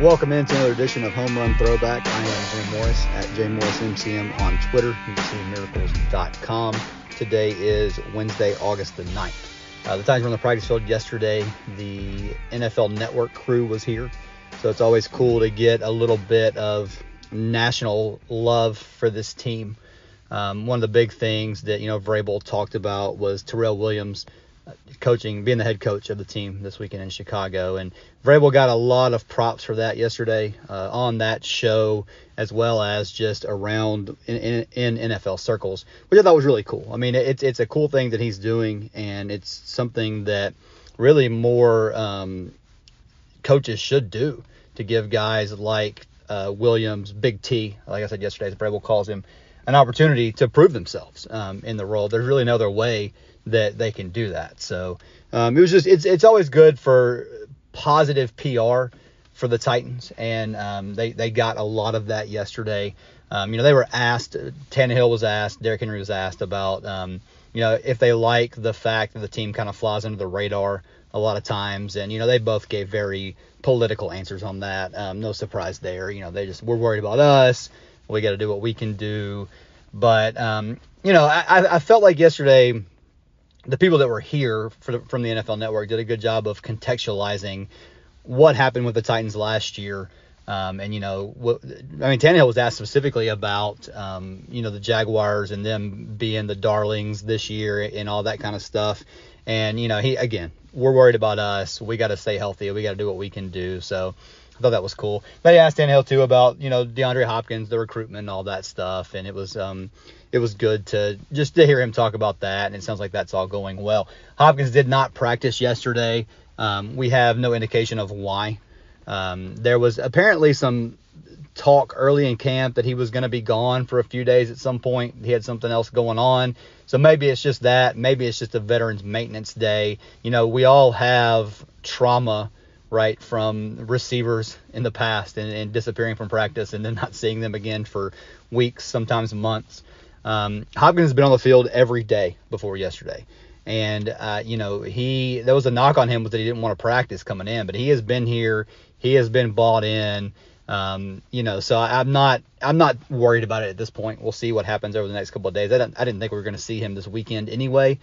Welcome into another edition of Home Run Throwback. I am Jay Morris at JMorrisMCM on Twitter. You can see miracles.com. Today is Wednesday, August the 9th. Uh, the Titans were on the practice field yesterday. The NFL Network crew was here. So it's always cool to get a little bit of national love for this team. Um, one of the big things that, you know, Vrabel talked about was Terrell Williams coaching, being the head coach of the team this weekend in Chicago. And Vrabel got a lot of props for that yesterday uh, on that show, as well as just around in, in, in, NFL circles, which I thought was really cool. I mean, it's it's a cool thing that he's doing, and it's something that really more um, coaches should do to give guys like uh, Williams, Big T, like I said yesterday, as Vrabel calls him, an opportunity to prove themselves um, in the role. There's really no other way that they can do that. So um, it was just it's it's always good for positive PR for the Titans, and um, they they got a lot of that yesterday. Um, you know, they were asked, Tannehill was asked, Derrick Henry was asked about, um, you know, if they like the fact that the team kind of flies under the radar a lot of times, and you know, they both gave very political answers on that. Um, no surprise there. You know, they just we're worried about us. We got to do what we can do. But um, you know, I, I felt like yesterday the people that were here the, from the NFL Network did a good job of contextualizing what happened with the Titans last year. Um, and you know, what, I mean, Tannehill was asked specifically about, um, you know, the Jaguars and them being the darlings this year and all that kind of stuff. And you know, he again, we're worried about us. We got to stay healthy. We got to do what we can do. So I thought that was cool. They asked Tannehill too about, you know, DeAndre Hopkins, the recruitment, and all that stuff. And it was, um, it was good to just to hear him talk about that, and it sounds like that's all going well. Hopkins did not practice yesterday. Um, we have no indication of why. Um, there was apparently some talk early in camp that he was going to be gone for a few days at some point. He had something else going on. So maybe it's just that. Maybe it's just a veterans maintenance day. You know, we all have trauma, right, from receivers in the past and, and disappearing from practice and then not seeing them again for weeks, sometimes months. Um, Hopkins has been on the field every day before yesterday. And, uh, you know, he, there was a knock on him was that he didn't want to practice coming in, but he has been here. He has been bought in. Um, you know, so I, am not, I'm not worried about it at this point. We'll see what happens over the next couple of days. I I didn't think we were going to see him this weekend anyway.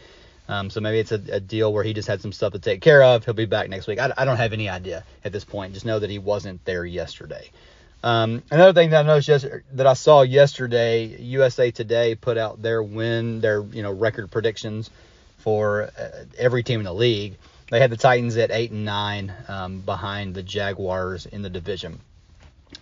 Um, so maybe it's a, a, deal where he just had some stuff to take care of. He'll be back next week. I, I don't have any idea at this point. Just know that he wasn't there yesterday. Um, another thing that I noticed yesterday, that I saw yesterday, USA Today put out their win, their you know record predictions for uh, every team in the league. They had the Titans at eight and nine, um, behind the Jaguars in the division.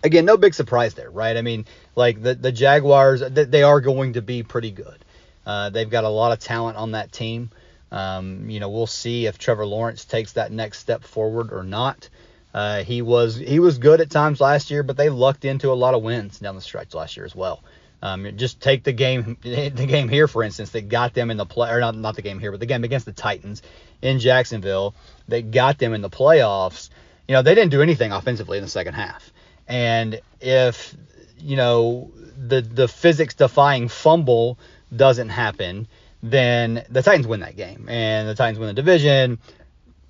Again, no big surprise there, right? I mean, like the the Jaguars, they are going to be pretty good. Uh, they've got a lot of talent on that team. Um, you know, we'll see if Trevor Lawrence takes that next step forward or not. Uh, he was he was good at times last year, but they lucked into a lot of wins down the stretch last year as well. Um, just take the game the game here for instance that got them in the play or not not the game here, but the game against the Titans in Jacksonville that got them in the playoffs. You know they didn't do anything offensively in the second half, and if you know the the physics defying fumble doesn't happen, then the Titans win that game and the Titans win the division.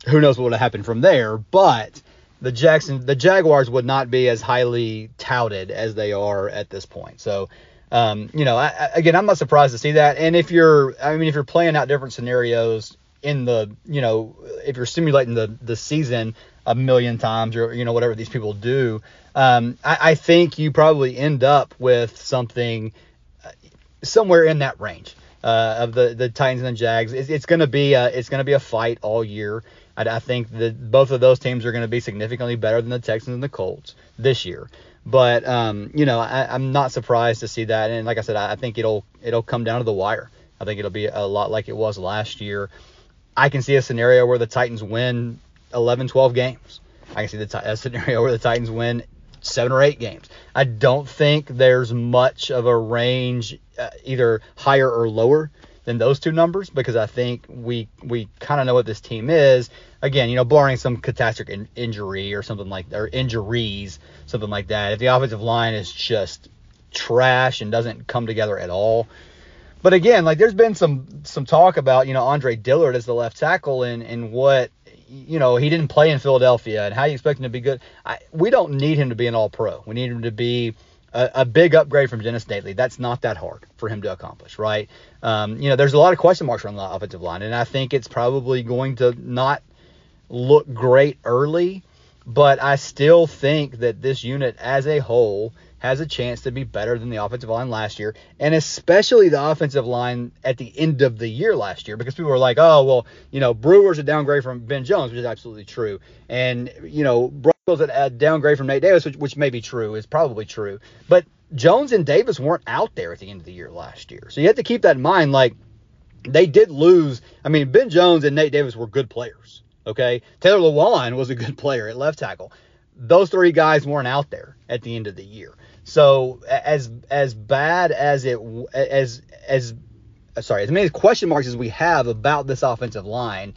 Who knows what would have happened from there, but the Jackson the Jaguars would not be as highly touted as they are at this point. So, um, you know, I, again, I'm not surprised to see that. And if you're, I mean, if you're playing out different scenarios in the, you know, if you're simulating the the season a million times or you know whatever these people do, um, I, I think you probably end up with something somewhere in that range. Uh, of the the Titans and the Jags. It's, it's gonna be a, it's gonna be a fight all year. I, I think that both of those teams are going to be significantly better than the Texans and the Colts this year. But um, you know, I, am not surprised to see that. And like I said, I, I think it'll it'll come down to the wire. I think it'll be a lot like it was last year. I can see a scenario where the Titans win 11, 12 games. I can see the a scenario where the Titans win seven or eight games. I don't think there's much of a range, uh, either higher or lower than those two numbers because I think we we kind of know what this team is. Again, you know, barring some catastrophic in, injury or something like or injuries, something like that. If the offensive line is just trash and doesn't come together at all. But again, like there's been some some talk about you know Andre Dillard as the left tackle and and what you know, he didn't play in Philadelphia, and how you expect him to be good? I, we don't need him to be an All Pro. We need him to be a, a, big upgrade from Dennis Daley. That's not that hard for him to accomplish, right? Um, you know, there's a lot of question marks around the offensive line, and I think it's probably going to not look great early, but I still think that this unit as a whole has a chance to be better than the offensive line last year, and especially the offensive line at the end of the year last year, because people were like, oh, well, you know, Brewer's a downgrade from Ben Jones, which is absolutely true. And, you know, Brunskill's a uh, downgrade from Nate Davis, which, which may be true, is probably true. But Jones and Davis weren't out there at the end of the year last year. So you have to keep that in mind. Like, they did lose. I mean, Ben Jones and Nate Davis were good players. Okay. Taylor Lewan was a good player at left tackle. Those three guys weren't out there at the end of the year. So as as bad as it as as sorry, as many question marks as we have about this offensive line,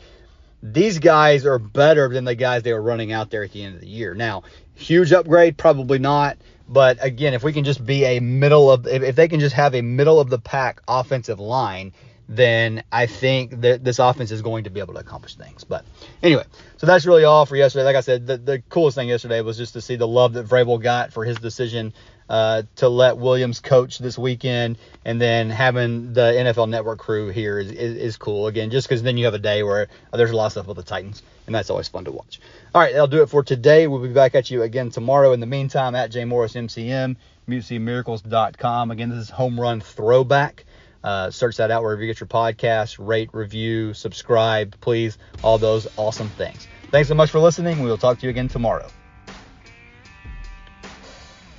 these guys are better than the guys they were running out there at the end of the year. Now, huge upgrade, probably not. But again, if we can just be a middle of, if, if they can just have a middle of the pack offensive line, then I think that this offense is going to be able to accomplish things. But anyway, so that's really all for yesterday. Like I said, the, the coolest thing yesterday was just to see the love that Vrabel got for his decision uh, to let Williams coach this weekend, and then having the NFL Network crew here is, is, is cool. Again, just because then you have a day where there's a lot of stuff with the Titans, and that's always fun to watch. All right, that'll do it for today. We'll be back at you again tomorrow. In the meantime, at J Morris MCM, MusicMiracles.com. Again, this is Home Run Throwback. Uh, search that out wherever you get your podcast. Rate, review, subscribe, please. All those awesome things. Thanks so much for listening. We will talk to you again tomorrow.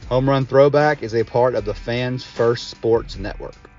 Home Run Throwback is a part of the Fans First Sports Network.